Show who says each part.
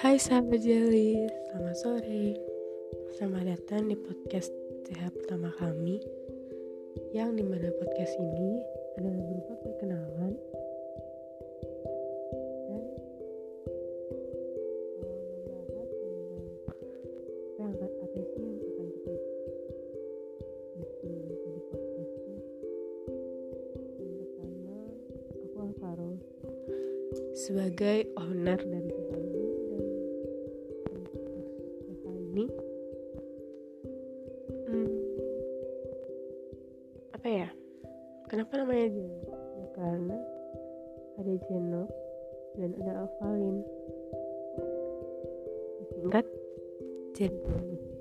Speaker 1: Hai sahabat Jelly, selamat sore. Selamat datang di podcast sehat pertama kami Yang di mana podcast ini adalah berupa perkenalan. Dan uh, membahas tentang apa yang apa sih yang akan kita bikin di podcast itu Yang pertama, aku Alvaro. Sebagai owner dari ini. Hmm, apa ya? Kenapa namanya Jenok ya karena ada Jenok dan ada Alvalin. Singkat jadi